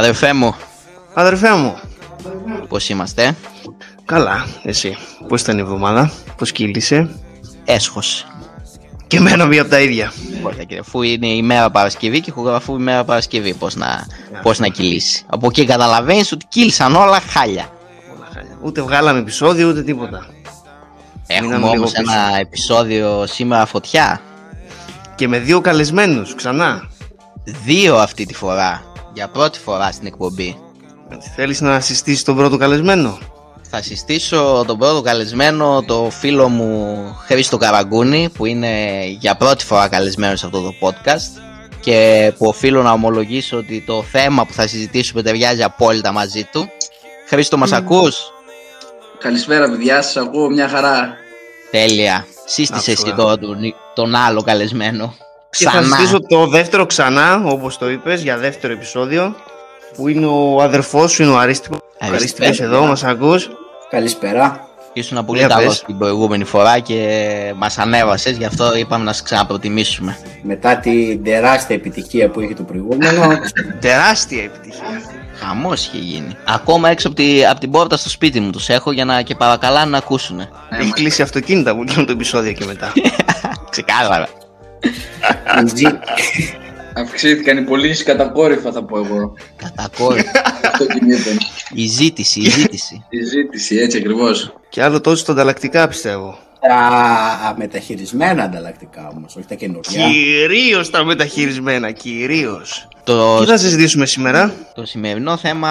Αδερφέ μου, Αδερφέ μου, πώς είμαστε; καλά, εσύ. Πώς ήταν η εβδομάδα, πώς κύλησε; Έσχος. Και εμένα μία από τα ίδια. Ωραία κύριε, αφού είναι η μέρα Παρασκευή και ηχογραφού η μέρα Παρασκευή, πώς να, πώς να κυλήσει. Από εκεί καταλαβαίνεις ότι κύλησαν όλα χάλια. Όλα χάλια. Ούτε βγάλαμε επεισόδιο, ούτε τίποτα. Έχουμε Μείναμε λίγο όμως πίσω. ένα επεισόδιο σήμερα φωτιά. Και με δύο καλεσμένους, ξανά. Δύο αυτή τη φορά. Για πρώτη φορά στην εκπομπή. Θέλεις να συστήσεις τον πρώτο καλεσμένο; Θα συστήσω τον πρώτο καλεσμένο, το φίλο μου Χρήστο Καραγκούνη, που είναι για πρώτη φορά καλεσμένος σε αυτό το podcast και που οφείλω να ομολογήσω ότι το θέμα που θα συζητήσουμε ταιριάζει απόλυτα μαζί του. Χρήστο, μας ακούς; Καλησπέρα, παιδιά. Σας ακούω μια χαρά. Τέλεια. Σύστησε Αυτό, εσύ ε. τώρα τον, τον άλλο καλεσμένο. Και θα Ξανά. συστήσω το δεύτερο ξανά, όπως το είπες, για δεύτερο επεισόδιο. Που είναι ο αδερφός σου, είναι ο Αρίστικος. Αριστέ. Αρίστικος εδώ, μας ακούς. Καλησπέρα. Ήσουν πολύ Για καλός πες. την προηγούμενη φορά και μας ανέβασες, γι' αυτό είπαμε να σε ξαναπροτιμήσουμε. Μετά την τεράστια επιτυχία που είχε το προηγούμενο, Τεράστια επιτυχία. Χαμός είχε γίνει. Ακόμα έξω από, τη, από την πόρτα στο σπίτι μου τους έχω για να και παρακαλάνε να ακούσουν. Έχει κλείσει αυτοκίνητα που γίνουν το επεισόδιο και μετά. Ξεκάθαρα. Η Ζή- Αυξήθηκαν οι πωλήσεις κατακόρυφα, θα πω εγώ. Κατά κόρη. Αυτό κινείται. η ζήτηση, η ζήτηση. Η ζήτηση, έτσι ακριβώς. και άλλο τόσο στα ανταλλακτικά πιστεύω. τα μεταχειρισμένα ανταλλακτικά όμως, όχι τα καινούργια. Κυρίως τα μεταχειρισμένα, κυρίως. το, Τι θα συζητήσουμε σήμερα; το σημερινό θέμα,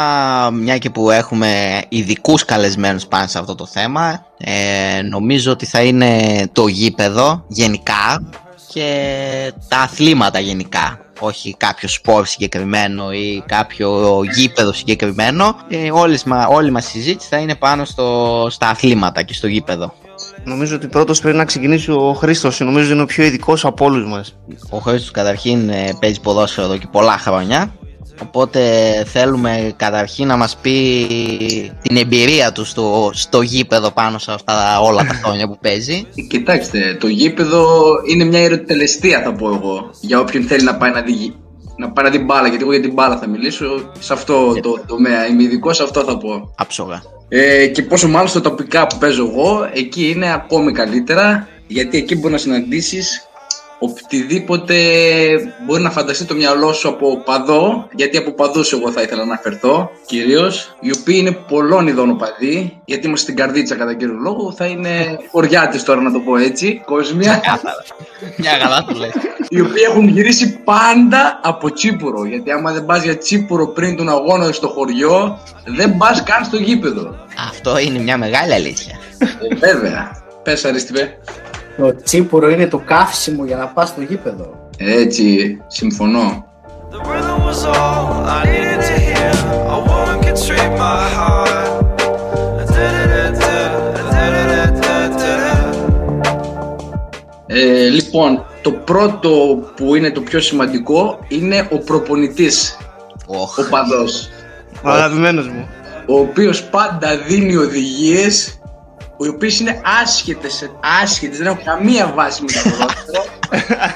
μια και που έχουμε ειδικούς καλεσμένους πάνω σε αυτό το θέμα, ε, νομίζω ότι θα είναι το γήπεδο γενικά και τα αθλήματα γενικά. Όχι κάποιο σπορ συγκεκριμένο ή κάποιο γήπεδο συγκεκριμένο. Ε, όλες, μα- όλη μας η συζήτηση θα είναι πάνω στο, στα αθλήματα και στο γήπεδο. Νομίζω ότι πρώτος πρέπει να ξεκινήσει ο Χρήστος. Νομίζω ότι είναι ο πιο ειδικός από όλους μας. Ο Χρήστος καταρχήν ε, παίζει ποδόσφαιρο εδώ και πολλά χρόνια Οπότε θέλουμε καταρχήν να μας πει την εμπειρία του στο, στο γήπεδο πάνω σε αυτά όλα τα χρόνια που παίζει Κοιτάξτε, το γήπεδο είναι μια ερωτελεστία, θα πω εγώ. Για όποιον θέλει να πάει να δει, να πάει να δει μπάλα. Γιατί εγώ για την μπάλα θα μιλήσω. Σε αυτό το τομέα είμαι ειδικός, σε αυτό θα πω. άψογα. Ε, και πόσο μάλλον στο τοπικά που παίζω εγώ, εκεί είναι ακόμη καλύτερα. Γιατί εκεί μπορεί να συναντήσεις οτιδήποτε μπορεί να φανταστεί το μυαλό σου από παδό, γιατί από παδούς εγώ θα ήθελα να αναφερθώ κυρίως, οι οποίοι είναι πολλών ειδών οπαδοί, γιατί είμαστε στην καρδίτσα κατά κύριο λόγο, θα είναι χωριάτες τώρα να το πω έτσι, κόσμια, Κάθαρα. Μια καλά του λες. οι οποίοι έχουν γυρίσει πάντα από Τσίπουρο, γιατί άμα δεν πας για Τσίπουρο πριν τον αγώνα στο χωριό, δεν πας καν στο γήπεδο. Αυτό είναι μια μεγάλη αλήθεια. Ε, βέβαια. Πες Αριστιβέ. Το τσίπουρο είναι το καύσιμο για να πας στο γήπεδο. Έτσι, συμφωνώ. The rhythm was all I needed to hear. A woman could treat my heart. Ε, λοιπόν, το πρώτο που είναι το πιο σημαντικό είναι ο προπονητής, Οχ. ο παδός, Ο αγαπημένος μου. ο οποίος πάντα δίνει οδηγίες, οι οποίες είναι άσχετες, άσχετες, δεν έχουν καμία βάση με το ποδόσφαιρο.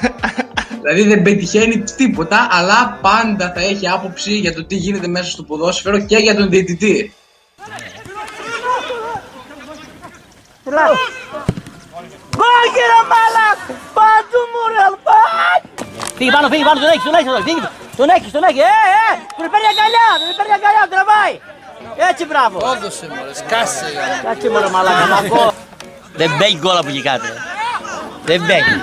δηλαδή δεν πετυχαίνει τίποτα, αλλά πάντα θα έχει άποψη για το τι γίνεται μέσα στο ποδόσφαιρο και για τον διαιτητή. Πάγε ρε μάλακ! Πάντου μου ρε πάγ! Φύγει πάνω, φύγει πάνω, τον έχεις, τον έχεις, τον έχεις, τον έχεις, τον έχεις, ε, ε, τον παίρνει αγκαλιά, τον παίρνει αγκαλιά, τον τραβάει. Έτσι μπράβο. Έδωσε μωρέ, σκάσε. Κάτσε μου ρε μαλάκα, μαγκό. Δεν μπαίνει γκολ από εκεί κάτω. Δεν μπαίνει.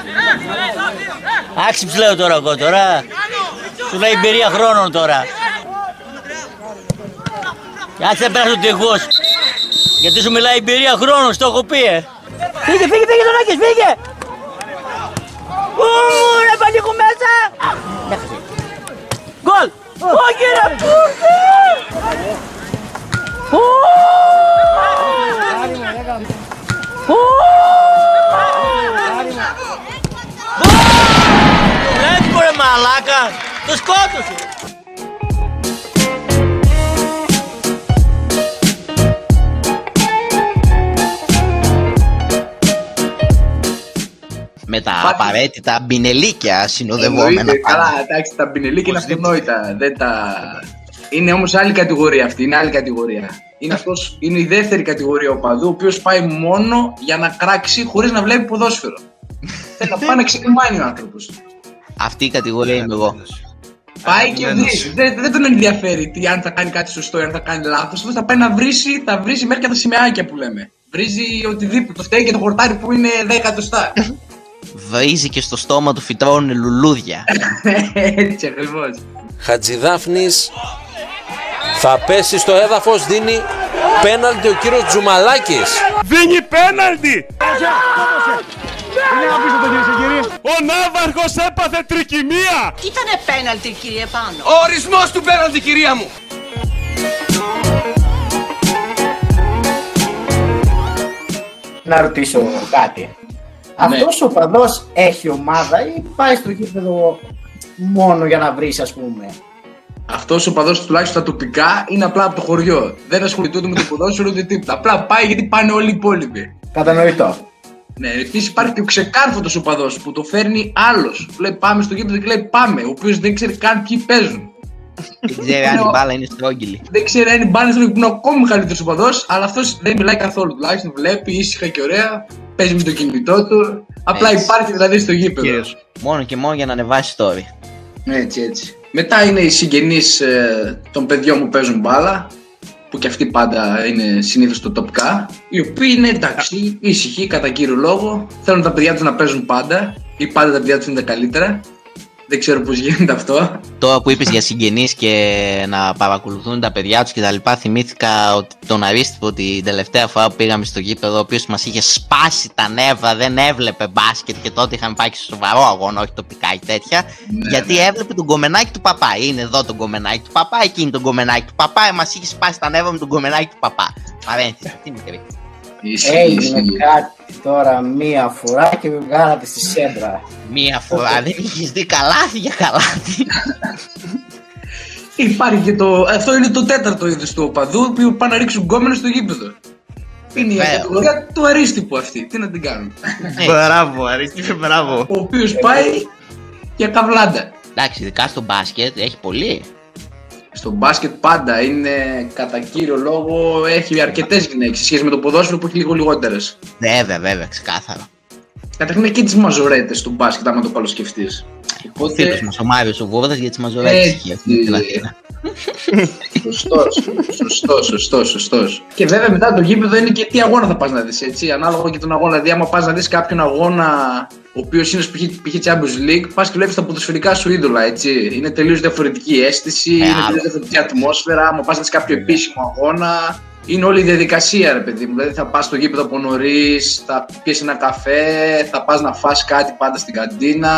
Άξιψ λέω τώρα εγώ τώρα. Σου λέει εμπειρία χρόνων τώρα. Κάτσε να περάσει ο τυχός. Γιατί σου μιλάει εμπειρία χρόνων, στο έχω πει, ε. Φύγε, φύγε, φύγε τον Άκης, φύγε! Ου, ρε παλίκου μέσα! Έχασε. Γκολ! Όχι ρε πούρτη! Ου! Ου! Έτσι ρε μαλάκα! Το σκότωσε! Με τα Υπάρχει- απαραίτητα μπινελίκια συνοδευόμενα. Εννοείται, πάντα. καλά, εντάξει, τα μπινελίκια είναι αυτονόητα. Δεν τα. Είναι όμως άλλη κατηγορία αυτή. Είναι άλλη κατηγορία. Είναι, αυτός, είναι η δεύτερη κατηγορία οπαδού, ο οποίος πάει μόνο για να κράξει χωρίς να βλέπει ποδόσφαιρο. Θέλει να πάει να ξεκινάει ο άνθρωπος. Αυτή η κατηγορία είμαι εγώ. Πάει και Αγαπημένος. βρει. Δεν, δεν τον ενδιαφέρει τι, αν θα κάνει κάτι σωστό ή αν θα κάνει λάθος. Αυτό θα πάει να βρίσει, θα βρίσει μέχρι και τα σημαίακια που λέμε. Βρίζει οτιδήποτε. Το φταίει και το χορτάρι που είναι 10 εκατοστά. Βρίζει και στο στόμα του φυτρώνουν λουλούδια. Έτσι ακριβώς. Χατζηδάφνης θα πέσει στο έδαφος, δίνει πέναλτι ο κύριος Τζουμαλάκης. Δίνει πέναλτι! Ο Ναύαρχος έπαθε τρικυμία! Ήτανε πέναλτι κύριε Πάνο. Ο ορισμός του πέναλτι κυρία μου! Να ρωτήσω κάτι. Αυτός ο παδός έχει ομάδα ή πάει στο γήπεδο μόνο για να βρεις, ας πούμε. Αυτός ο παδός τουλάχιστον στα τοπικά είναι απλά από το χωριό. Δεν ασχολείται ούτε με το ποδόσφαιρο ούτε τίποτα. Απλά πάει γιατί πάνε όλοι οι υπόλοιποι. Κατανοητό. Ναι, επίσης υπάρχει και ο ξεκάρφωτος οπαδό που το φέρνει άλλος. Λέει πάμε στο γήπεδο και λέει πάμε. Ο οποίος δεν ξέρει καν ποιοι παίζουν. Δεν ξέρει αν η μπάλα είναι στρόγγυλη. Δεν ξέρει αν η μπάλα που είναι ακόμη μεγαλύτερος οπαδό, αλλά αυτός δεν μιλάει καθόλου. Τουλάχιστον βλέπει ήσυχα και ωραία, παίζει με το κινητό του. Απλά Έτσι. υπάρχει δηλαδή στο γήπεδο. Κυρίως. Μόνο και μόνο για να ανεβάσει story. Έτσι, έτσι. Μετά είναι οι συγγενείς ε, των παιδιών που παίζουν μπάλα, που και αυτοί πάντα είναι συνήθως το τοπικά, οι οποίοι είναι εντάξει, ήσυχοι κατά κύριο λόγο, θέλουν τα παιδιά τους να παίζουν πάντα, ή πάντα τα παιδιά τους είναι τα καλύτερα. Δεν ξέρω πώς γίνεται αυτό. Τώρα που είπες για συγγενείς και να παρακολουθούν τα παιδιά τους κτλ., θυμήθηκα ότι τον Αρίστιπο την τελευταία φορά που πήγαμε στο γήπεδο, ο οποίος μας είχε σπάσει τα νεύρα, δεν έβλεπε μπάσκετ και τότε είχαμε πάει και στο σοβαρό αγώνα, όχι τοπικά ή τέτοια. γιατί έβλεπε τον κομμενάκι του παπά. Είναι εδώ τον κομμενάκι του παπά, εκεί είναι τον κομμενάκι του παπά, μας είχε σπάσει τα νεύρα με τον κομμενάκι του παπά. Παρένθεση, τι μικρή. Ισχύει, Έγινε ισχύει. κάτι τώρα μία φορά και με βγάλατε στη σέντρα. Μία φορά δεν είχε δει καλάθι για καλάθι. Υπάρχει και το. Αυτό είναι το τέταρτο είδος του οπαδού που πάνε να ρίξουν γκόμενο στο γήπεδο. Είναι η Βέβαια. κατηγορία του αρίστιπου αυτή. Τι να την κάνουν. Μπράβο, Αρίστη, μπράβο. Ο οποίος πάει για καβλάντα. Εντάξει, ειδικά στο μπάσκετ έχει πολύ. Στο μπάσκετ πάντα είναι κατά κύριο λόγο έχει αρκετές γυναίκες σε σχέση με το ποδόσφαιρο που έχει λίγο λιγότερες. Βέβαια, βέβαια, ξεκάθαρα. Καταρχήν είναι και τις μαζορέτε του μπάσκετ, άμα το καλοσκεφτεί. Ο φίλο μας ο Μάριος ο Βούρδα για τι μαζορέτε Έτσι. είχε αυτή την Αθήνα. Σωστός, σωστός, σωστός, σωστός. Και βέβαια μετά το γήπεδο είναι και τι αγώνα θα πας να δεις, έτσι. Ανάλογα και τον αγώνα. Δηλαδή, άμα πας να δεις κάποιον αγώνα ο οποίος είναι στο π.χ. π.χ. Champions League, πας και βλέπεις τα ποδοσφαιρικά σου είδωλα, έτσι. Είναι τελείως διαφορετική αίσθηση, είναι άλλο. τελείω διαφορετική ατμόσφαιρα. Άμα πας να δεις κάποιο επίσημο αγώνα, είναι όλη η διαδικασία, ρε παιδί μου. Δηλαδή, θα πας στο γήπεδο από νωρίς, θα πιέσεις ένα καφέ, θα πας να φας κάτι πάντα στην καντίνα.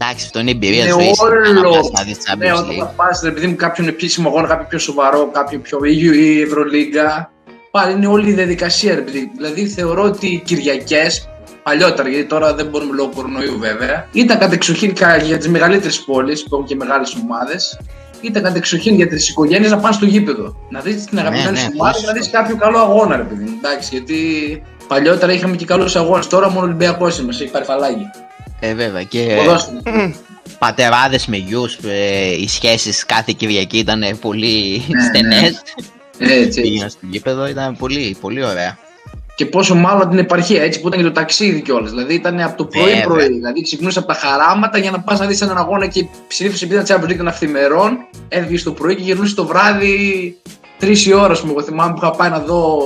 Εντάξει, αυτό είναι η εμπειρία Είναι του. Είσαι να όλο. πας να δεις Ναι, Champions όταν θα League. πας, επειδή μου κάποιον επίσημο αγώνα, κάποιο πιο σοβαρό, κάποιο πιο ή η Ευρωλίγκα. Πάλι είναι όλη η διαδικασία, ρε παιδί. Δηλαδή θεωρώ ότι οι Κυριακές, παλιότερα, γιατί τώρα δεν μπορούμε λόγω κορονοϊού βέβαια, ήταν κατεξοχήν κα- για τις μεγαλύτερες πόλεις που έχουν και μεγάλες ομάδες. Ήταν κατεξοχήν για τις οικογένειες να πάνε στο γήπεδο. Να δεις την αγαπημένη ναι, σου ομάδα πώς. και να δεις κάποιο καλό αγώνα, ρε παιδί. μου. Εντάξει, γιατί παλιότερα είχαμε και καλούς αγώνες. Τώρα μόνο ο Ολυμπιακός μα έχει πάρει φαλάκι. Ε, βέβαια. Και Ποδόσφαιρο. πατεράδες με γιους, οι σχέσεις κάθε Κυριακή ήταν πολύ Ναι, στενές. Έτσι, έτσι. Πήγαιναν στο γήπεδο, ήταν πολύ, πολύ ωραία. Και πόσο μάλλον την επαρχία, έτσι που ήταν και το ταξίδι κιόλας. Δηλαδή ήταν από το Βέβαια. πρωί-πρωί. Δηλαδή ξυπνούσε από τα χαράματα για να πας να δεις έναν αγώνα και συνήθω επειδή ήταν Champions League ήταν αυθημερών, έβγαινε το πρωί και γυρνούσε το βράδυ τρεις η ώρα. Μου εγώ θυμάμαι που είχα πάει να δω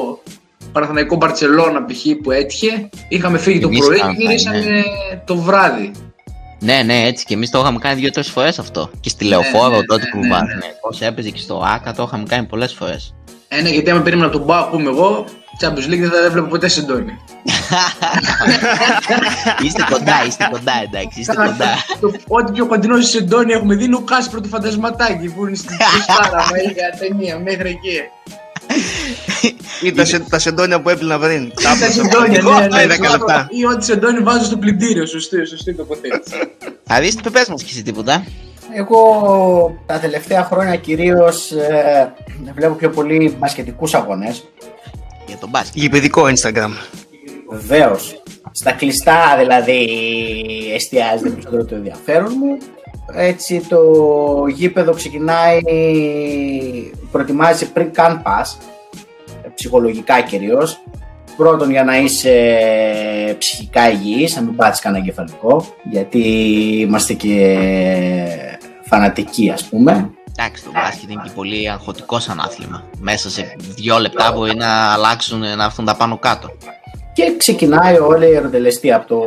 Παναθηναϊκό Μπαρσελόνα π.χ. που έτυχε. Είχαμε φύγει το Εμείς πρωί και είχαμε πάει, γυρίσαμε το βράδυ. Ναι, ναι, έτσι και εμείς το είχαμε κάνει δύο-τρεις φορές αυτό. Και στη Λεωφόρο ναι, τότε ναι, που ναι, ναι, ναι. ναι. έπαιζε και στο ΑΚΑ το είχαμε κάνει πολλές φορές. Ε, ναι, γιατί άμα περίμενα τον Μπάου, πούμε εγώ, Champions League δεν θα έβλεπα ποτέ συντόνι. είστε κοντά, είστε κοντά, εντάξει, είστε κοντά. Το- Ό,τι πιο κοντινό σε Σεντόνι έχουμε δει είναι ο Κάσπερ το Φαντασματάκι που είναι στην Κριστάρα. Μα είχε ταινία μέχρι εκεί. Ή τα, σε, τα σεντόνια που έπλυνα πριν. Τα Σεντόνια, ναι, ναι. Ή 10 λεπτά. Ή ό,τι Σεντόνι βάζω στο πλυντήριο. Σωστή, σωστή τοποθέτηση. Αρίστε, πες μας και εσύ τίποτα. Εγώ τα τελευταία χρόνια κυρίως ε, βλέπω πιο πολύ μπασκετικούς αγώνες. Για τον μπάσκετ. Γηπεδικό Instagram. Βεβαίως. Στα κλειστά δηλαδή εστιάζεται περισσότερο το ενδιαφέρον μου. έτσι το γήπεδο ξεκινάει, προετοιμάζει πριν καν πας, ψυχολογικά κυρίως. Πρώτον για να είσαι ψυχικά υγιής, να μην πάθεις κανένα κεφαλικό, γιατί είμαστε και φανατικοί ας πούμε. Εντάξει, το μπάσκετ είναι και πολύ αγχωτικό σαν άθλημα. Μέσα σε δύο λεπτά μπορεί να αλλάξουν, να έρθουν τα πάνω κάτω. Και ξεκινάει όλη η ερωτελεστή από, το,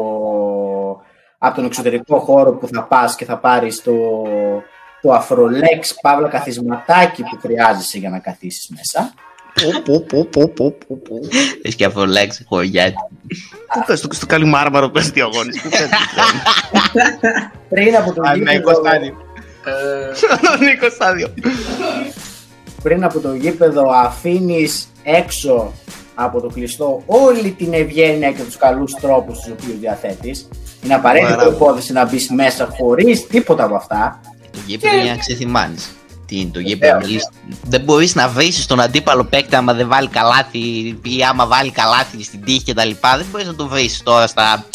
από τον εξωτερικό χώρο που θα πας και θα πάρεις το, το αφρολέξ παύλα καθισματάκι που χρειάζεσαι για να καθίσεις μέσα. Έχεις και αυτό λέξη χωριάτη. Πού πες το στο καλή μάρμαρο πες τι αγώνες. Πού πες Πριν από το γήπεδο, το Νίκος στάδιο. πριν από το γήπεδο αφήνεις έξω από το κλειστό όλη την ευγένεια και τους καλούς τρόπους τους οποίους διαθέτεις. Είναι απαραίτητο Μπράβο. υπόθεση να μπεις μέσα χωρίς τίποτα από αυτά. Το γήπεδο είναι για να ξεθυμάνεις. Τι είναι το γήπεδο, μιλείς. Δεν μπορείς να βρεις τον αντίπαλο παίκτη άμα δεν βάλει καλάθι ή άμα βάλει καλάθι στην τύχη κτλ. Δεν μπορείς να το βρεις τώρα στα,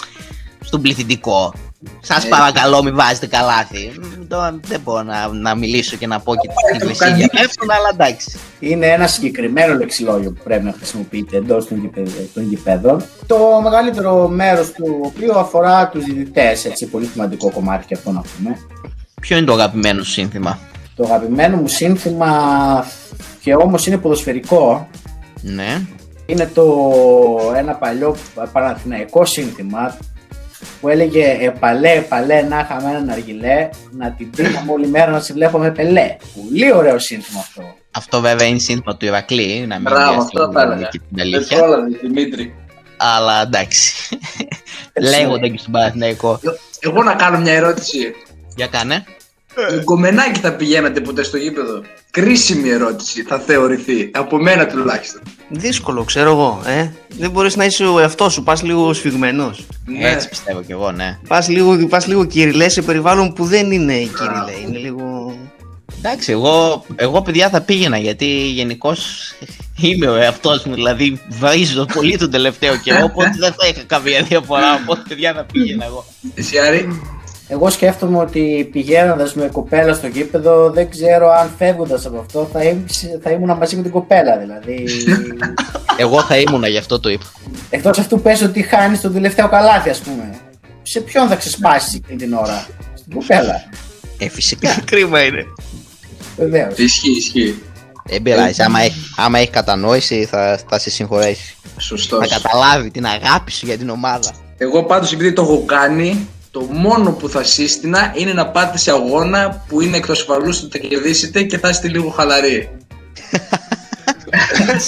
στον πληθυντικό. Σας παρακαλώ μην βάζετε καλάθι. Μ, Τώρα δεν μπορώ να, να μιλήσω και να πω και την πλησία για δεύτερον, αλλά εντάξει. Είναι ένα συγκεκριμένο λεξιλόγιο που πρέπει να χρησιμοποιείτε εντός των, γηπεδ- των γηπέδων. Το μεγαλύτερο μέρος του οποίου αφορά τους διαιτητές. Έτσι, πολύ σημαντικό κομμάτι και αυτό να πούμε. Ποιο είναι το αγαπημένο σου σύνθημα; Το αγαπημένο μου σύνθημα και όμως είναι ποδοσφαιρικό Ναι. είναι το ένα παλιό παναθηναϊκό σύνθημα που έλεγε «Επαλέ, επαλέ, να είχαμε έναν αργυλέ, να την πίναμε όλη μέρα να σε βλέπαμε πελέ». Πολύ ωραίο σύνθημα αυτό. Αυτό βέβαια είναι σύνθημα του Ηρακλή, να μην Μπράβο, βιαστεί αυτό θα έλεγα. και την Δεν αλήθεια. πρόλαβε, Δημήτρη. Αλλά εντάξει. Λέγονται και στον Παναθηναϊκό. Εγώ να κάνω μια ερώτηση. Για κάνε. Με γκομενάκι θα πηγαίνατε ποτέ στο γήπεδο; Κρίσιμη ερώτηση θα θεωρηθεί. Από μένα τουλάχιστον. Δύσκολο, ξέρω εγώ. Ε. Δεν μπορείς να είσαι ο εαυτός σου. Πας λίγο σφιγμένος. Ναι. Έτσι πιστεύω κι εγώ, ναι. Πας λίγο, πας λίγο κυριλέ σε περιβάλλον που δεν είναι κυριλέ. Είναι λίγο. Εντάξει, εγώ, εγώ παιδιά θα πήγαινα γιατί γενικώς είμαι ο εαυτός μου. Δηλαδή βρίζω πολύ τον τελευταίο καιρό. Οπότε δεν θα είχα καμία διαφορά. Οπότε παιδιά θα πήγαινα εγώ. Εσύ Άρη; Εγώ σκέφτομαι ότι πηγαίνοντας με κοπέλα στο γήπεδο, δεν ξέρω αν φεύγοντας από αυτό θα, ήμ, θα ήμουν μαζί με την κοπέλα. Δηλαδή. Εγώ θα ήμουνα γι' αυτό το είπα. Εκτός αυτού πες ότι χάνεις τον τελευταίο καλάθι, ας πούμε. Σε ποιον θα ξεσπάσεις εκείνη την ώρα, Στην κοπέλα. Ε, φυσικά. Κρίμα είναι. Βεβαίως. Ισχύει, ισχύει. Δεν πειράζει. Άμα έχει, άμα έχεις κατανόηση θα, θα σε συγχωρέσει. Σωστός. Θα καταλάβει την αγάπη σου για την ομάδα. Εγώ πάντως επειδή το έχω κάνει, το μόνο που θα σύστηνα είναι να πάτε σε αγώνα που είναι εκτός ασφαλούς ότι θα κερδίσετε και θα είστε λίγο χαλαροί.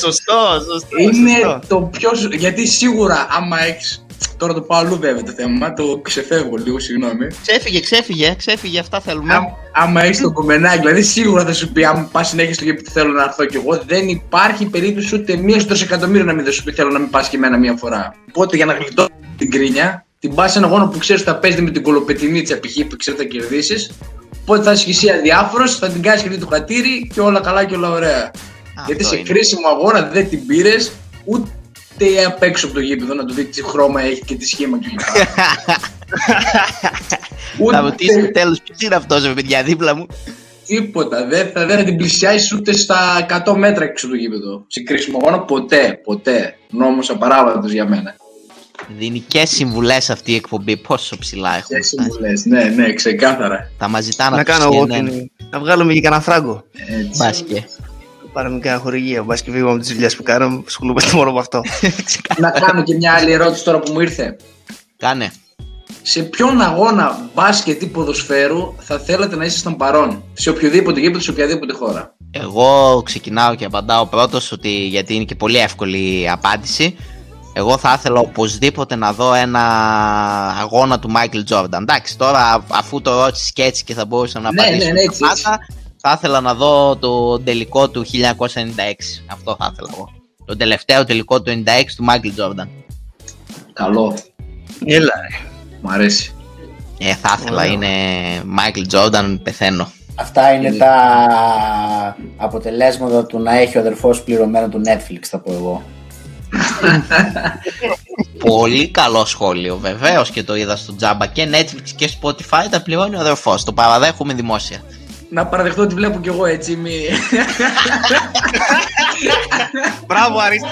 σωστό, σωστό. είναι σωστό. το πιο. σ- Γιατί σίγουρα άμα έχει. Τώρα το πάω αλλού βέβαια το θέμα, το ξεφεύγω λίγο, συγγνώμη. Ξέφυγε, ξέφυγε, ξέφυγε. Αυτά θέλουμε. Άμ- άμα έχεις το κομμενάκι, δηλαδή σίγουρα θα σου πει: Αν πας συνέχεια στο γήπεδο θέλω να έρθω κι εγώ, δεν υπάρχει περίπτωση ούτε μία στο εκατομμύριο να μην δεν σου πει: Θέλω να μην πας και εμένα μία φορά. Οπότε για να γλιτώσει την κρίνια, την πας σε ένα αγώνα που ξέρεις ότι θα παίζεις με την κολοπετινίτσα π.χ. που ξέρεις ότι θα κερδίσεις. Οπότε θα είσαι και εσύ αδιάφορο, θα την κάνεις και το χατήρι και όλα καλά και όλα ωραία. Γιατί σε είναι. κρίσιμο αγώνα δεν την πήρες ούτε απ' έξω από το γήπεδο να του δεις τι χρώμα έχει και τι σχήμα κλπ. Θα ρωτήσω στο τέλος ποιος είναι αυτός με παιδιά δίπλα μου; Τίποτα. Δεν θα, δεν θα την πλησιάσεις ούτε στα 100 μέτρα έξω από το γήπεδο. Σε κρίσιμο αγώνα ποτέ, ποτέ. Νόμος απαράβατος για μένα. Δίνει και συμβουλές αυτή η εκπομπή. Πόσο ψηλά Και έχουμε. φτάσει. συμβουλές. Ναι, ναι, ξεκάθαρα. Θα μας ζητάνε Να από κάνω εγώ CNN. την. Να βγάλουμε και κανένα φράγκο. Έτσι. Μπάσκε. Πάρουμε και ένα χορηγείο. Μπας και φύγουμε από τις δουλειές που κάνουμε. Σχολούμαστε μόνο με αυτό. Να κάνω και μια άλλη ερώτηση τώρα που μου ήρθε. Κάνε. Σε ποιον αγώνα μπάσκετ ή ποδοσφαίρου θα θέλατε να ήσασταν παρόν; Σε οποιοδήποτε γήπεδο, σε οποιαδήποτε χώρα; Εγώ ξεκινάω και απαντάω πρώτος ότι γιατί είναι και πολύ εύκολη η απάντηση. Εγώ θα ήθελα οπωσδήποτε να δω ένα αγώνα του Μάικλ Τζόρνταν. Εντάξει, τώρα αφού το ρώτησες και έτσι και θα μπορούσα να Ναι, απαντήσω ναι, ναι, έτσι, σταμάτα, θα ήθελα να δω το τελικό του 1996. Αυτό θα ήθελα εγώ. Το τελευταίο τελικό του 96 του Μάικλ Τζόρνταν. Καλό. Έλα, ρε. Μ' αρέσει. Ε, θα ήθελα, Ωραίο. είναι Μάικλ Τζόρνταν, πεθαίνω. Αυτά είναι τα αποτελέσματα του να έχει ο αδερφός πληρωμένο του Netflix, θα πω εγώ. Πολύ καλό σχόλιο, βεβαίως και το είδα στο τζάμπα και Netflix και Spotify τα πληρώνει ο αδερφός. Το παραδέχομαι δημόσια. Να παραδεχτώ ότι βλέπω κι εγώ έτσι. Μη... Μπράβο, Αρίστη.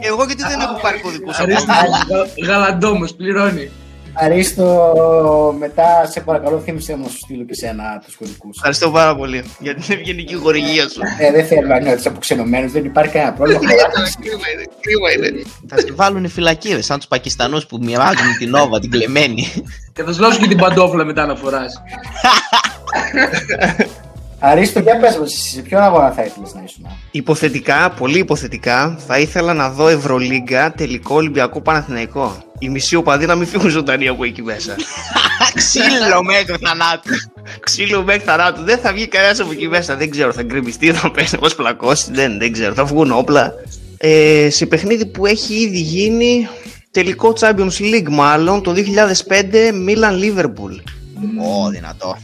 Ε, Εγώ γιατί δεν έχω πάρει κωδικούς Αρίστη, γα- Γαλαντόμος, πληρώνει. Αρίστο, μετά σε παρακαλώ θύμισε μου να σου στείλω και σένα τους κωδικούς. Ευχαριστώ πάρα πολύ για την ευγενική χορηγία σου. Ε, δεν θέλω να νιώθεις αποξενωμένος, δεν υπάρχει κανένα πρόβλημα. Κρίμα είναι, κρίμα είναι. Θα στη βάλουν οι φυλακίδες, σαν τους Πακιστανούς που μοιράζουν την Νόβα, την κλεμμένη. Και θα σου δώσω και την παντόφλα μετά να φοράς. Αρίστο, για πες μας, εσύ, σε ποιον αγώνα θα ήθελες να ήσουν; Υποθετικά, πολύ υποθετικά, θα ήθελα να δω Ευρωλίγκα τελικό Ολυμπιακό Παναθηναϊκό. Οι μισοί οπαδοί να μην φύγουν ζωντανοί από εκεί μέσα. Ξύλο μέχρι θανάτου. Ξύλο μέχρι θανάτου. Δεν θα βγει κανένας από εκεί μέσα. Δεν ξέρω, θα γκρεμιστεί, θα πέσει, θα πλακώσει. Δεν, δεν ξέρω, θα βγουν όπλα. Ε, σε παιχνίδι που έχει ήδη γίνει τελικό Champions League μάλλον το 2005 Milan Liverpool. Ω, δυνατό.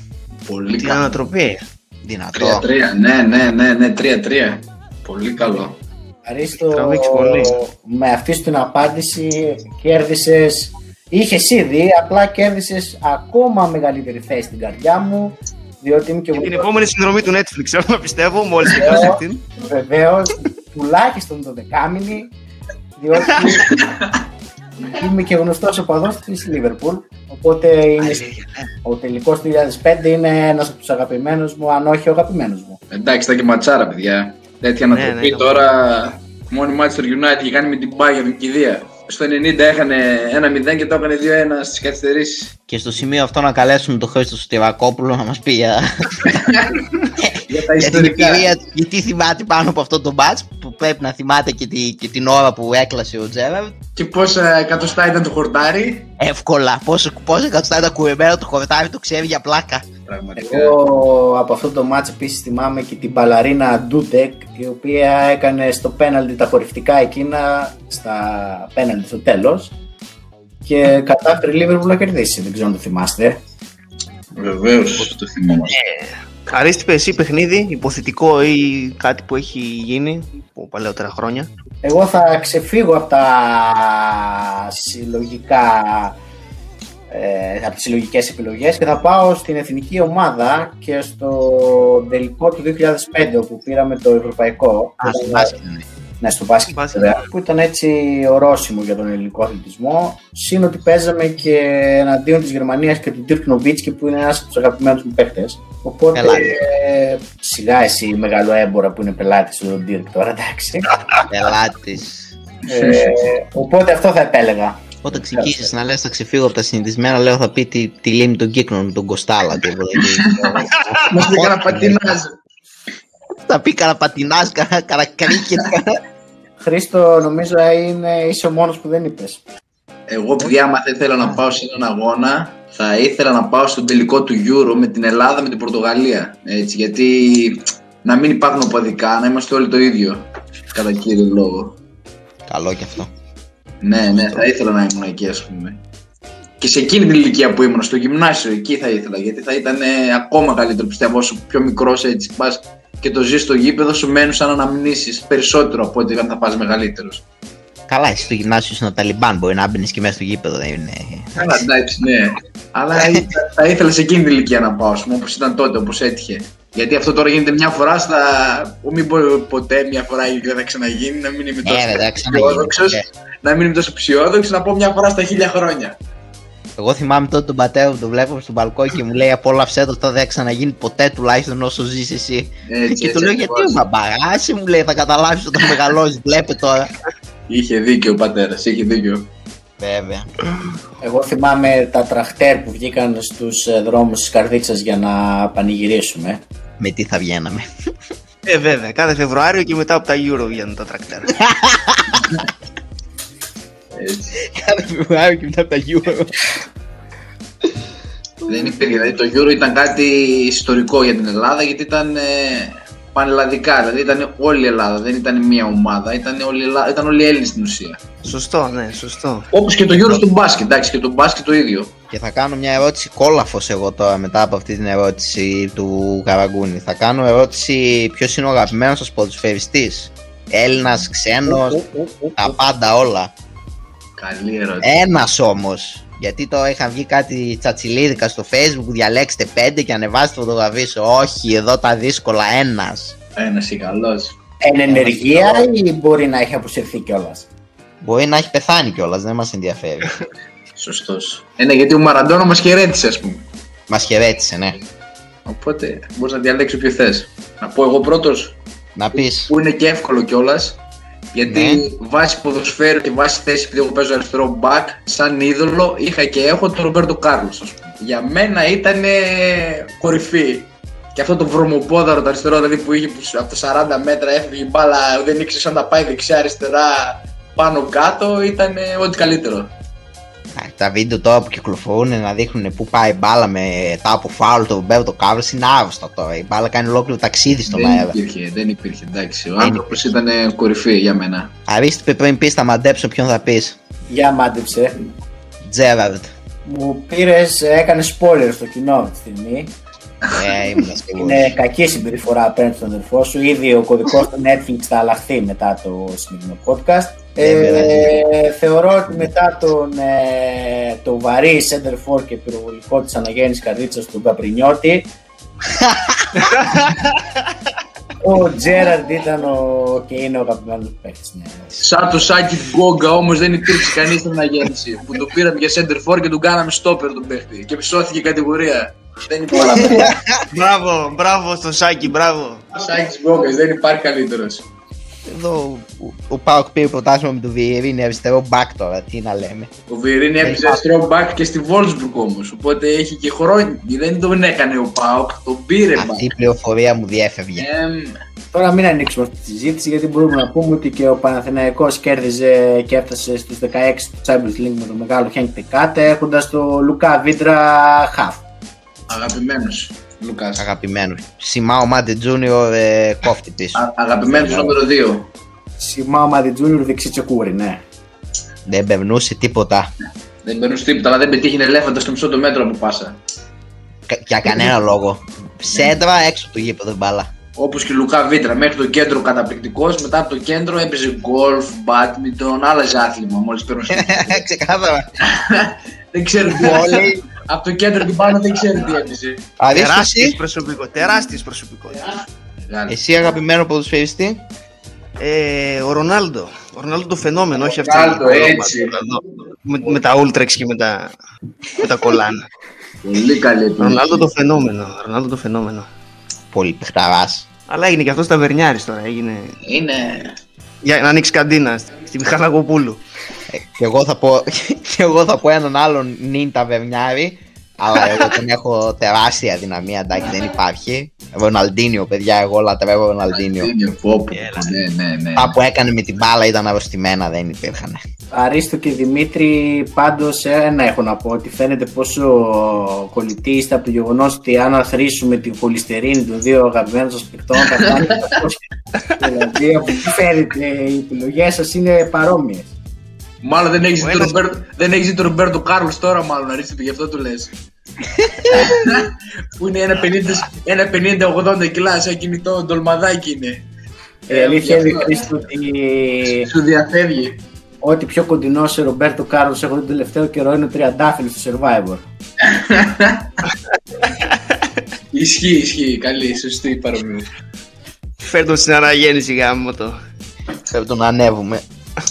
Πολύ Την καλό. ανατροπή. Δυνατό. 3-3, ναι, ναι, ναι, ναι, 3-3. Πολύ καλό. Αρίστο, τραβήξει πολύ. με αυτή σου την απάντηση κέρδισες, είχες ήδη, απλά κέρδισες ακόμα μεγαλύτερη θέση στην καρδιά μου, διότι είμαι και εγώ Την επόμενη συνδρομή του Netflix, θέλω να πιστεύω, μόλις τελειώσει αυτήν. βεβαίως, τουλάχιστον το δεκάμινη, διότι είμαι και γνωστός οπαδός της Liverpool, οπότε είναι, ο τελικός του 2005 είναι ένας από τους αγαπημένους μου, αν όχι ο αγαπημένος μου. Εντάξει, ήταν και ματσάρα, παιδιά. Τέτοια Ναι, ανατροπή ναι, ήταν τώρα. Μόνη Manchester United είχε κάνει με την Bayern την κηδεία. Στο 90 έχανε 1-0 και το έκανε 2-1 στις καθυστερήσεις. Και στο σημείο αυτό να καλέσουμε τον Χρήστο Στιβακόπουλο να μας πει για, Για τα για την ιστορικά. εμπειρία του. Γιατί θυμάται πάνω από αυτό το μπάτς που πρέπει να θυμάται και, τη- και την ώρα που έκλασε ο Τζέραρντ. Και πόσα εκατοστά ήταν το χορτάρι. Εύκολα. Πόσο, πόσο εκατοστά ήταν κουρεμένο το χορτάρι το ξέρει για πλάκα. Πραγματικά. Εγώ από αυτό το μάτς επίσης θυμάμαι και την μπαλαρίνα Ντούντεκ η οποία έκανε στο πέναλτι τα χορηφτικά εκείνα στα πέναλτι στο τέλος και κατάφερε η Liverpool να κερδίσει, δεν ξέρω αν το θυμάστε. Βεβαίως το θυμόμαστε. Αρίστηπε εσύ παιχνίδι, υποθετικό ή κάτι που έχει γίνει από παλαιότερα χρόνια; Εγώ θα ξεφύγω από τα συλλογικά ε, από τις συλλογικές επιλογές και θα πάω στην εθνική ομάδα και στο τελικό του 2005 όπου πήραμε το ευρωπαϊκό. Α, στο μπάσκετ είναι. Ναι, στο μπάσκετ, Μπάσκετ. βέβαια, που ήταν έτσι ορόσημο για τον ελληνικό αθλητισμό. Συν ότι παίζαμε και εναντίον της Γερμανίας και του Dirk Nowitzki που είναι ένας από τους αγαπημένους μου παίχτε. Οπότε Πελάτης. ε, σιγά εσύ μεγάλο έμπορα που είναι πελάτης του Dirk τώρα, εντάξει. Πελάτης. ε, οπότε αυτό θα επέλεγα. Όταν ξεκινήσεις να λες θα ξεφύγω από τα συνηθισμένα, λέω θα πει τη, τη λίμνη των κύκνων, τον Κοστάλα. τίποτα εκεί. Μα δεν έκανα πατινάζ. Θα πει κανένα πατινάς, κανένα κανένα κρίκετ. Χρήστο, νομίζω είναι, είσαι ο μόνος που δεν είπες. Εγώ, παιδιά, άμα θα ήθελα να πάω σε έναν αγώνα, θα ήθελα να πάω στον τελικό του Euro με την Ελλάδα με την Πορτογαλία. Έτσι, γιατί να μην υπάρχουν οπαδικά, να είμαστε όλοι το ίδιο. Κατά κύριο λόγο. Καλό και αυτό. Ναι, ναι, θα ήθελα να ήμουν εκεί, ας πούμε. Και σε εκείνη την ηλικία που ήμουν, στο γυμνάσιο, εκεί θα ήθελα. Γιατί θα ήταν ε, ακόμα καλύτερο, πιστεύω, όσο πιο μικρός έτσι πας και το ζεις στο γήπεδο, σου μένουν σαν αναμνήσεις περισσότερο από ότι αν θα πας μεγαλύτερος. Καλά, εσύ στο γυμνάσιο είσαι ο Ταλιμπάν, μπορεί να μπαίνει και μέσα στο γήπεδο, δεν είναι. Καλά, εντάξει, ναι. Αλλά θα- θα ήθελα σε εκείνη την ηλικία να πάω, όπως ήταν τότε, όπως έτυχε. Γιατί αυτό τώρα γίνεται μια φορά στα. Μην πω ποτέ μια φορά γιατί δεν θα ξαναγίνει, να μην είμαι τόσο Ε, δεν θα ξαναγίνει, αισιόδοξος, ναι. Να μην είμαι τόσο αισιόδοξο, να πω μια φορά στα χίλια χρόνια. Εγώ θυμάμαι τότε τον πατέρα μου, τον βλέπω στο μπαλκόνι και μου λέει Απόλαυσέ το, αυτό δεν θα ξαναγίνει ποτέ τουλάχιστον όσο ζεις εσύ. Έτσι, και έτσι του λέω γιατί ακριβώς. ο μπαμπαγάς μου λέει θα καταλάβεις όταν μεγαλώσεις, βλέπε τώρα. Είχε δίκιο ο πατέρας, είχε δίκιο. Βέβαια. Εγώ θυμάμαι τα τραχτέρ που βγήκαν στους ε, δρόμους της Καρδίτσας για να πανηγυρίσουμε. Με τι θα βγαίναμε. Ε, βέβαια, κάθε Φεβρουάριο και μετά από τα Euro βγαίνουν τα τρακτέρα. Έτσι. Κάθε Φεβρουάριο και μετά από τα Euro. Δεν υπήρχε. Δηλαδή το Euro ήταν κάτι ιστορικό για την Ελλάδα γιατί ήταν ε, πανελλαδικά. Δηλαδή ήταν όλη η Ελλάδα, δεν ήταν μία ομάδα. Ήταν όλη, η Ελλάδα, ήταν όλοι οι Έλληνες στην ουσία. σωστό, ναι, σωστό. Όπως και το Euro στο μπάσκετ, εντάξει, και το μπάσκετ το ίδιο. Και θα κάνω μια ερώτηση κόλαφος εγώ τώρα μετά από αυτή την ερώτηση του Καραγκούνη. Θα κάνω ερώτηση ποιος είναι ο αγαπημένος σας ποδοσφαιριστής; Έλληνας, ξένος, τα πάντα όλα. Καλή ερώτηση. Ένας όμως. Γιατί το είχαν βγει κάτι τσατσιλίδικα στο facebook, διαλέξτε πέντε και ανεβάστε φωτογραφίες. Όχι, εδώ τα δύσκολα ένας. Ένας ή καλός. Εν ενεργεία ή μπορεί να έχει αποσυρθεί κιόλας; Μπορεί να έχει πεθάνει κιόλας, δεν μας ενδιαφέρει. Σωστός. Ένα γιατί ο Μαραντόνα μας χαιρέτησε, ας πούμε. μας χαιρέτησε, ναι. Οπότε μπορείς να διαλέξεις όποιο θες. Να πω εγώ πρώτος, Να πεις. που είναι και εύκολο κιόλας. Γιατί Ναι. βάσει ποδοσφαίρου και βάσει θέση, επειδή εγώ παίζω αριστερό back, σαν είδωλο είχα και έχω τον Ρομπέρτο Κάρλος. Για μένα ήταν κορυφή. Και αυτό το βρωμοπόδαρο το αριστερό δηλαδή που είχε που από τα 40 μέτρα έφυγε η μπάλα, δεν ήξερε αν τα πάει δεξιά-αριστερά πάνω κάτω, ήταν ό,τι καλύτερο. Τα βίντεο τώρα που κυκλοφορούν να δείχνουν πού πάει η μπάλα μετά από φάουλ του Ρομπέρτο Κάρλο είναι άρρωστο τώρα. Η μπάλα κάνει ολόκληρο ταξίδι στον δεν αέρα. υπήρχε, δεν υπήρχε, εντάξει. Ο άνθρωπος ήταν κορυφή για μένα. Αρίστηπε πριν πεις, θα μαντέψω ποιον θα πεις. Για μάντεψε. Τζέραρντ. Μου πήρες, έκανε spoiler στο κοινό αυτή τη στιγμή. Ε, ήμουν σίγουρο. Είναι κακή η συμπεριφορά απέναντι στον αδερφό σου. Ήδη ο κωδικός του Netflix θα αλλάχθεί μετά το συγκεκριμένο podcast. Δεν Ε, πειράζει. θεωρώ ότι μετά τον, ε, το βαρύ center for και πυροβολικό της αναγέννησης καρδίτσας του Καπρινιώτη ο Τζέραρντ ήταν ο, και είναι ο αγαπημένος μου παίκτης. Ναι. Σαν το Σάκη Γκόγκα όμως δεν υπήρξε κανείς στην αναγέννηση. που το πήραμε για center for και τον κάναμε stopper τον παίχτη. Και σώθηκε η κατηγορία. δεν υπάρχει άλλο. μπράβο, μπράβο στο Σάκη, μπράβο. Ο Σάκης Γκόγκα δεν υπάρχει καλύτερος. Εδώ ο- ο Πάοκ πήρε πρωτάθλημα με τον Βιερίνη αριστερό μπακ τώρα. Τι να λέμε. Ο Βιερίνη έπαιζε αριστερό back και στη Wolfsburg όμως. Οπότε έχει και χρόνια. Δεν τον έκανε ο Πάοκ, τον πήρε Αυτή back. η πληροφορία μου διέφευγε. Εμ, Τώρα μην ανοίξουμε αυτή τη συζήτηση γιατί μπορούμε να πούμε ότι και ο Παναθηναϊκός κέρδιζε και έφτασε στους 16 του Champions League με τον μεγάλο Χένκ Τεκάτε έχοντας το Λουκά Βίντρα Χαφ. Αγαπημένος Λουκάς. Αγαπημένος. Σιμάο Μάντε Τζούνιορ ε, κόφτη πίσω. Αγαπημένος νούμερο 2. Σιμάο Μάδι Τζούνιορ δεξί τσεκούρι, ναι. Δεν περνούσε τίποτα. Δεν παίρνουν τίποτα, αλλά δεν πετύχει ελέφαντα στο μισό το μέτρο από πάσα. Κα- Για κανένα λόγο. Σέντρα έξω από το γήπεδο μπάλα. Όπως και ο Λουκά Βίτρα, μέχρι το κέντρο καταπληκτικός. Μετά από το κέντρο έπαιζε γκολφ, μπάτμιντον, άλλαζε άθλημα μόλις παίρνουν στο Ξεκάθαρα. Δεν ξέρω τι όλοι. Από το κέντρο και πάνω δεν ξέρω τι έπαιζε. Αρέσει Τεράστιες εσύ, προσωπικό, τεράστιες προσωπικότητες. Μεγάλο. εσύ αγαπημένο ποδοσφαιριστή; Ε, ο Ρονάλντο. Ο Ρονάλντο το φαινόμενο, όχι αυτή Ρονάλντο, η Ευρώπα, έτσι. εδώ, Με, με τα Ultrex και με τα, με τα κολάνα. Πολύ καλή επιλογή. Ρονάλντο το φαινόμενο. Ρονάλντο το φαινόμενο. Πολύ παιχταράς. Αλλά έγινε και αυτός ταβερνιάρης τώρα. Έγινε Είναι. για να ανοίξει καντίνα στη Μιχαλακοπούλου. Ε, Και εγώ θα πω, και εγώ θα πω έναν άλλον νυν ταβερνιάρη. Αλλά εγώ τον έχω τεράστια δυναμία, εντάξει, δεν υπάρχει. Ροναλντίνιο, παιδιά, εγώ λατρεύω Ροναλντίνιο. Είναι πω, πω, Ναι, ναι, ναι. Τα που έκανε με την μπάλα ήταν αρρωστημένα, δεν υπήρχαν. Αρίστο και Δημήτρη, πάντως ένα έχω να πω ότι φαίνεται πόσο κολλητοί είστε από το γεγονός ότι αν αθροίσουμε την χολυστερίνη των δύο αγαπημένων σας παικτών θα φτάνει στα Δηλαδή από τι φαίνεται οι επιλογές σας είναι παρόμοιες. Μάλλον δεν έχεις Ο τον ένας- Ρομπέρτο, δεν έχεις δει τον Ρομπέρτο Κάρλος τώρα, μάλλον αρίστηκε, γι' αυτό του λες. που είναι ένα 50 ένα 50-80 κιλά, σαν κινητό ντολμαδάκι είναι. Η αλήθεια γι' είναι αυτό Χρήστο ότι Σου διαφεύγει. ό,τι πιο κοντινό σε Ρομπέρτο Κάρλος έχω τον τελευταίο καιρό είναι ο Τριαντάφυλλος στο Survivor. Ισχύει, ισχύει. Καλή, σωστή η παρομοίωση. Φέρνω στην αναγέννηση γάμο το. Πρέπει να ανέβουμε.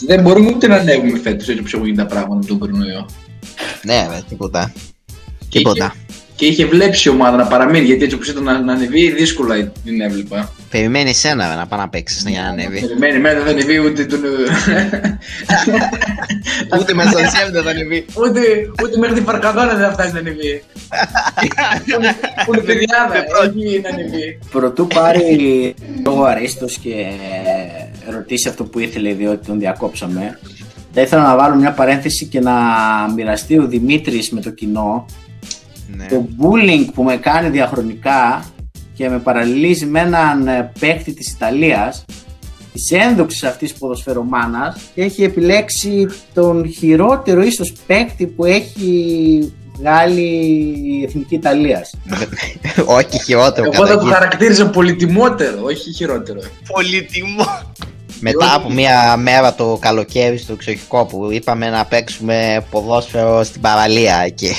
Δεν μπορούμε ούτε να ανέβουμε φέτος έτσι όπως έχουν γίνει τα πράγματα με τον κορονοϊό. Ναι, ρε, τίποτα. Και Τίποτα. Είχε- Και είχε βλέψει η ομάδα να παραμείνει γιατί έτσι όπως ήταν να, να ανεβεί, δύσκολα την έβλεπα. Περιμένει εσένα ρε, να πάει να παίξεις για να ανέβει. Περιμένει, εμένα δεν θα ανεβεί ούτε τον. Ούτε με στον Σέμ δεν θα ανεβεί. ούτε, ούτε μέχρι την Φαρκαδόνα δεν θα φτάσει να ανεβεί. Που είναι παιδιάδα, έχει να ανεβεί. Προτού πάρει λόγο Αρίστος και ρωτήσει αυτό που ήθελε διότι τον διακόψαμε θα ήθελα να βάλω μια παρένθεση και να μοιραστεί ο Δημήτρης με το κοινό Ναι. το bullying που με κάνει διαχρονικά και με παραλληλίζει με έναν ε, παίκτη της Ιταλίας της ένδοξης αυτής ποδοσφαιρομάνας και έχει επιλέξει τον χειρότερο ίσως παίκτη που έχει βγάλει η Εθνική Ιταλίας. Όχι χειρότερο Εγώ θα κατά το χαρακτήριζα πολυτιμότερο, όχι χειρότερο. Πολύτιμο. Μετά από μια μέρα το καλοκαίρι στο εξοχικό που είπαμε να παίξουμε ποδόσφαιρο στην παραλία και,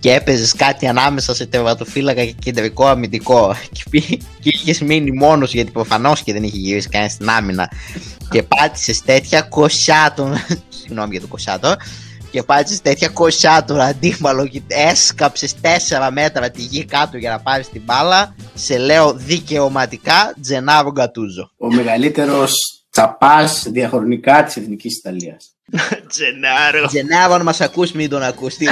και έπαιζες κάτι ανάμεσα σε τερματοφύλακα και κεντρικό αμυντικό και, πήγε- και είχες μείνει μόνος γιατί προφανώς και δεν είχε γυρίσει κανένα στην άμυνα και πάτησες τέτοια κοσιά τον. Συγγνώμη για το κοσιά τώρα. Και πάτησες τέτοια κοσιά τον αντίπαλο και έσκαψες 4 μέτρα τη γη κάτω για να πάρεις την μπάλα. Σε λέω δικαιωματικά Τζενάρο Γκατούζο. Ο μεγαλύτερος τσαπάς διαχρονικά της εθνικής Ιταλίας. Τζενάρο. Τζενάρο, αν μας ακούσει, μην τον ακούσει.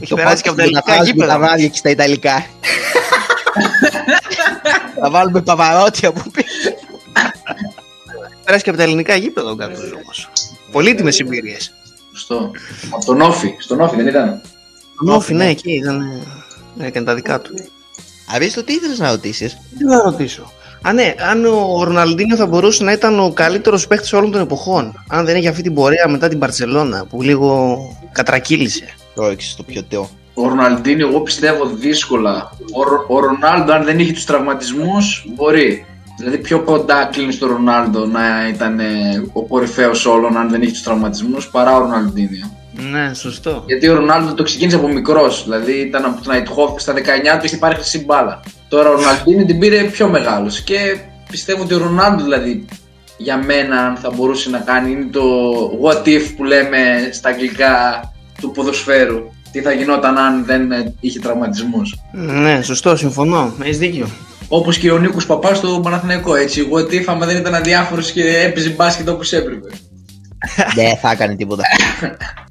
Έχει περάσει και από τα ελληνικά τα γήπεδα. βράδια και στα Ιταλικά. Θα βάλουμε παπαρότια που πει. Πέρασε και από τα ελληνικά γήπεδα ο Γκατούζο όμως. Πολύτιμες εμπειρίες. Στο, από τον Όφη. Στον Όφη δεν ήταν. Νόφι, ναι, εκεί ήταν. ε, Έκανε τα δικά του. Αρίστο, τι ήθελες να ρωτήσεις; Τι να ρωτήσω. Α, ναι, αν ο Ροναλντίνιο θα μπορούσε να ήταν ο καλύτερος παίχτη όλων των εποχών. Αν δεν έχει αυτή την πορεία μετά την Παρσελώνα που λίγο κατρακύλησε. Το έξι στο πιωτό. Ο Ροναλντίνιο, εγώ πιστεύω δύσκολα. Ο, Ρο- ο Ρονάλντο, αν δεν είχε τους τραυματισμούς, μπορεί. Δηλαδή, πιο κοντά κλείνεις στο Ρονάλντο να ήταν ε, ο κορυφαίος όλων, αν δεν είχε τους τραυματισμούς, παρά ο Ροναλντίνιο. Ναι, σωστό. Γιατί ο Ρονάλντο το ξεκίνησε από μικρός. Δηλαδή, ήταν από τον Αϊτχόφ στα 19 του είχε πάρει χρυσή μπάλα. Τώρα ο Ροναλντίνιο την πήρε πιο μεγάλος. Και πιστεύω ότι ο Ρονάλντο, δηλαδή, για μένα, αν θα μπορούσε να κάνει, είναι το what if που λέμε στα αγγλικά του ποδοσφαίρου. Τι θα γινόταν αν δεν ε, είχε τραυματισμούς. Ναι, σωστό, συμφωνώ. Έχεις δίκιο. Όπως και ο Νίκος Παπάς στο Παναθηναϊκό. Έτσι, what if άμα δεν ήταν αδιάφορος και έπαιζε μπάσκετ όπως έπρεπε. Δεν θα έκανε τίποτα.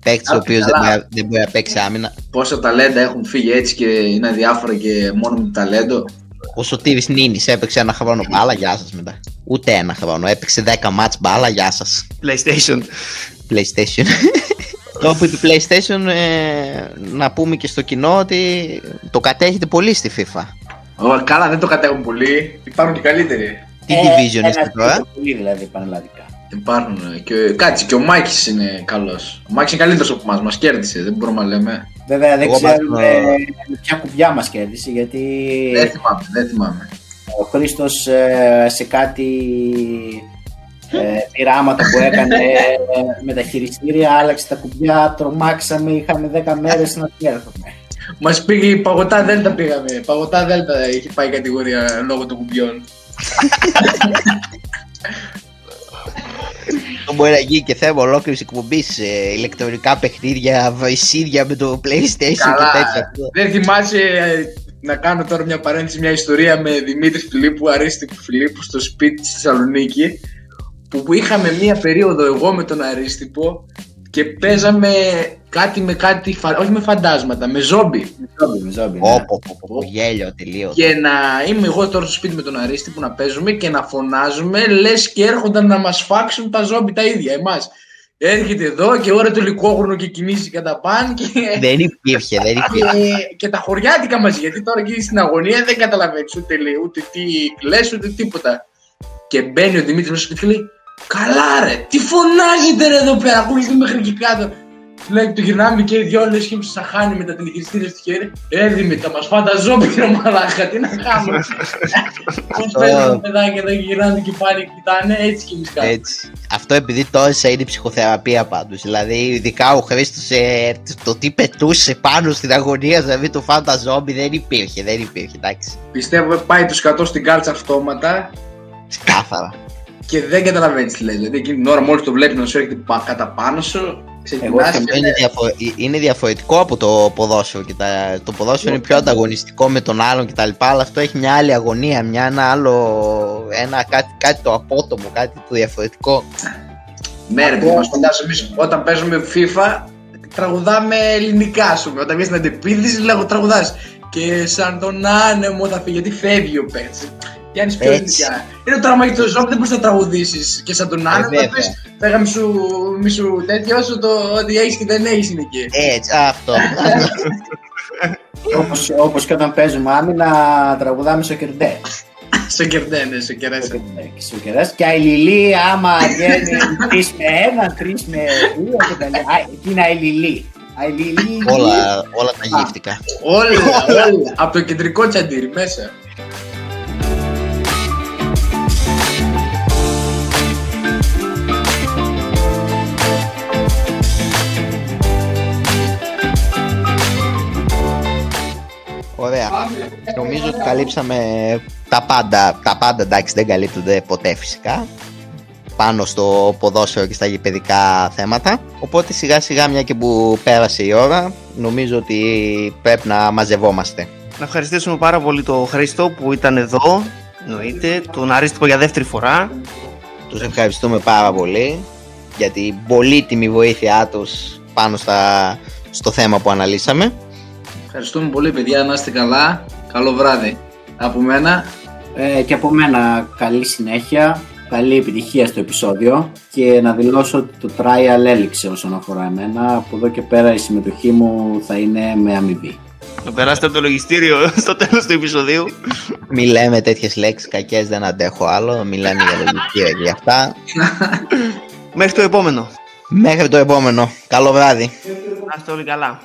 Παίκτης ο Α, οποίος δεν, καλά. μπορεί- δεν μπορεί να παίξει άμυνα. Πόσα ταλέντα έχουν φύγει έτσι και είναι αδιάφορα και μόνο με το ταλέντο. Ο Σωτήρης Νίνης έπαιξε ένα χρόνο μπάλα, γεια σας μετά. Ούτε ένα χρόνο, έπαιξε 10 μάτς μπάλα, γεια σας. PlayStation. PlayStation. Τώρα που είπε PlayStation, ε, να πούμε και στο κοινό ότι το κατέχετε πολύ στη FIFA. Ω, καλά, δεν το κατέχουν πολύ. Υπάρχουν και καλύτεροι. Τι division είστε τώρα; Πολύ δηλαδή πανελλαδικά. Υπάρχουν. ε, Και, κάτσε, και ο Μάκης είναι καλός. Ο Μάκης είναι καλύτερος από εμάς. Μας κέρδισε, δεν μπορούμε να λέμε. Βέβαια δεν Εγώ ξέρουμε μάθημα- με ποια κουμπιά μας κέρδισε γιατί Δεν θυμάμαι, δεν θυμάμαι. ο Χρήστος ε, σε κάτι ε, πειράματα που έκανε ε, με τα χειριστήρια άλλαξε τα κουμπιά, τρομάξαμε, είχαμε 10 μέρες να τη έρθουμε. Μας πήγε παγωτά Δέλτα πήγαμε. Παγωτά Δέλτα είχε πάει η κατηγορία λόγω των κουμπιών. Το μπορεί να γίνει και θέμα ολόκληρης εκπομπής ηλεκτρονικά παιχνίδια, βαϊσίδια με το PlayStation Καλά. και τέτοια. Δεν θυμάσαι ε, να κάνω τώρα μια παρένθεση, μια ιστορία με Δημήτρης Φιλίππου, Αρίστιπου Φιλίππου στο σπίτι στη Θεσσαλονίκη που, που είχαμε μια περίοδο εγώ με τον Αρίστιπο και παίζαμε κάτι με κάτι, φα- όχι με φαντάσματα, με ζόμπι. Ζόμπι, με ζόμπι, ναι. Όπο, πω, πω, πω, γέλιο τελείως. Και να είμαι εγώ τώρα στο σπίτι με τον Αρίστιπο να παίζουμε και να φωνάζουμε λες και έρχονταν να μας φάξουν τα ζόμπι τα ίδια εμάς. Έρχεται εδώ και ώρα το λικόχρονο και κινήσει κατά παν και Δεν υπήρχε, δεν υπήρχε. και, και τα χωριάτικα μαζί. Γιατί τώρα εκεί στην αγωνία δεν καταλαβαίνεις ούτε, λέει, ούτε τι λε, ούτε τίποτα. Και μπαίνει ο Δημήτρης μέσα στο σπίτι και λέει: Καλά, ρε, τι φωνάζετε ρε εδώ πέρα, ακούγεται μέχρι και κάτω. Λέει, του γυρνάμε και οι δυο λες και σαν χάνει με τα τηλεχειριστήρια στο χέρι. Ε, Δημήτρη, θα μας φάνε τα ζόμπι, ρε μαλάκα, τι να κάνουμε. Πώς παίζουν τα παιδάκια εδώ και γυρνάνε και πάνε και κοιτάνε, έτσι κι εμείς κάνουμε. Έτσι. Αυτό επειδή τόσα είναι η ψυχοθεραπεία πάντως. Δηλαδή, ειδικά ο Χρήστος ε, το τι πετούσε πάνω στην αγωνία, δηλαδή το φάντα ζόμπι δεν υπήρχε, δεν υπήρχε, εντάξει. Πιστεύω πάει του 100 στην κάλτσα αυτόματα Κάθαρα. Και δεν καταλαβαίνεις τι λέει. Δηλαδή εκείνη την ώρα μόλις το βλέπεις να σου έρχεται πα- κατά πάνω σου, ξεκινάς. Αυτό είναι, διαφο- ε, είναι διαφορετικό από το ποδόσφαιρο. Και τα, το ποδόσφαιρο είναι πιο ανταγωνιστικό με τον άλλον κτλ. Αλλά αυτό έχει μια άλλη αγωνία, μια, ένα άλλο. Ένα, κάτι, κάτι το απότομο, κάτι το διαφορετικό. Ναι, ρε, παιδί, μας φαντάζομαι εμείς όταν παίζουμε FIFA τραγουδάμε ελληνικά, ας πούμε. Όταν βγει στην αντεπίδηση, λέγω τραγουδάς. Και σαν τον άνεμο θα φύγει, γιατί φεύγει ο παίκτης. Πιάνεις πιο Έτσι. ελληνικά. Είναι τώρα μα το ζώο δεν μπορείς να τραγουδήσεις και σαν τον άνεμο θα βέβαια. πει Φέγα μισού, μισού τέτοιο όσο το ότι έχεις και δεν έχεις είναι εκεί. Έτσι, αυτό. όπως, όπως και όταν παίζουμε άμυνα τραγουδάμε στο κερντέ. Σε κερδένε, σε κερδένε. Στο κερδές. Και η Λιλή άμα βγαίνει τρεις με ένα, τρεις με δύο και τα λέει. Α, εκεί είναι η Λιλή. Α, η Λιλή. όλα, όλα τα γύφτηκα. Όλα, όλα. Από το κεντρικό τσαντήρι μέσα. Νομίζω ότι καλύψαμε τα πάντα. Τα πάντα εντάξει δεν καλύπτονται ποτέ φυσικά. Πάνω στο ποδόσφαιρο και στα γηπαιδικά θέματα. Οπότε σιγά σιγά μια και που πέρασε η ώρα, νομίζω ότι πρέπει να μαζευόμαστε. Να ευχαριστήσουμε πάρα πολύ τον Χρήστο που ήταν εδώ. Εννοείται. Τον Αρίστικο για δεύτερη φορά. Τους ευχαριστούμε πάρα πολύ για την πολύτιμη βοήθειά τους πάνω στα, στο θέμα που αναλύσαμε. Ευχαριστούμε πολύ παιδιά, να είστε καλά. Καλό βράδυ. Από μένα, Ε, και από μένα καλή συνέχεια, καλή επιτυχία στο επεισόδιο και να δηλώσω ότι το trial έληξε όσον αφορά εμένα. Από εδώ και πέρα η συμμετοχή μου θα είναι με αμοιβή. Να περάσετε από το λογιστήριο στο τέλος του επεισοδίου. Μη λέμε τέτοιες λέξεις κακές, δεν αντέχω άλλο. Μη λέμε για λογική για αυτά. Μέχρι το επόμενο. Μέχρι το επόμενο. Καλό βράδυ. Να είστε όλοι καλά.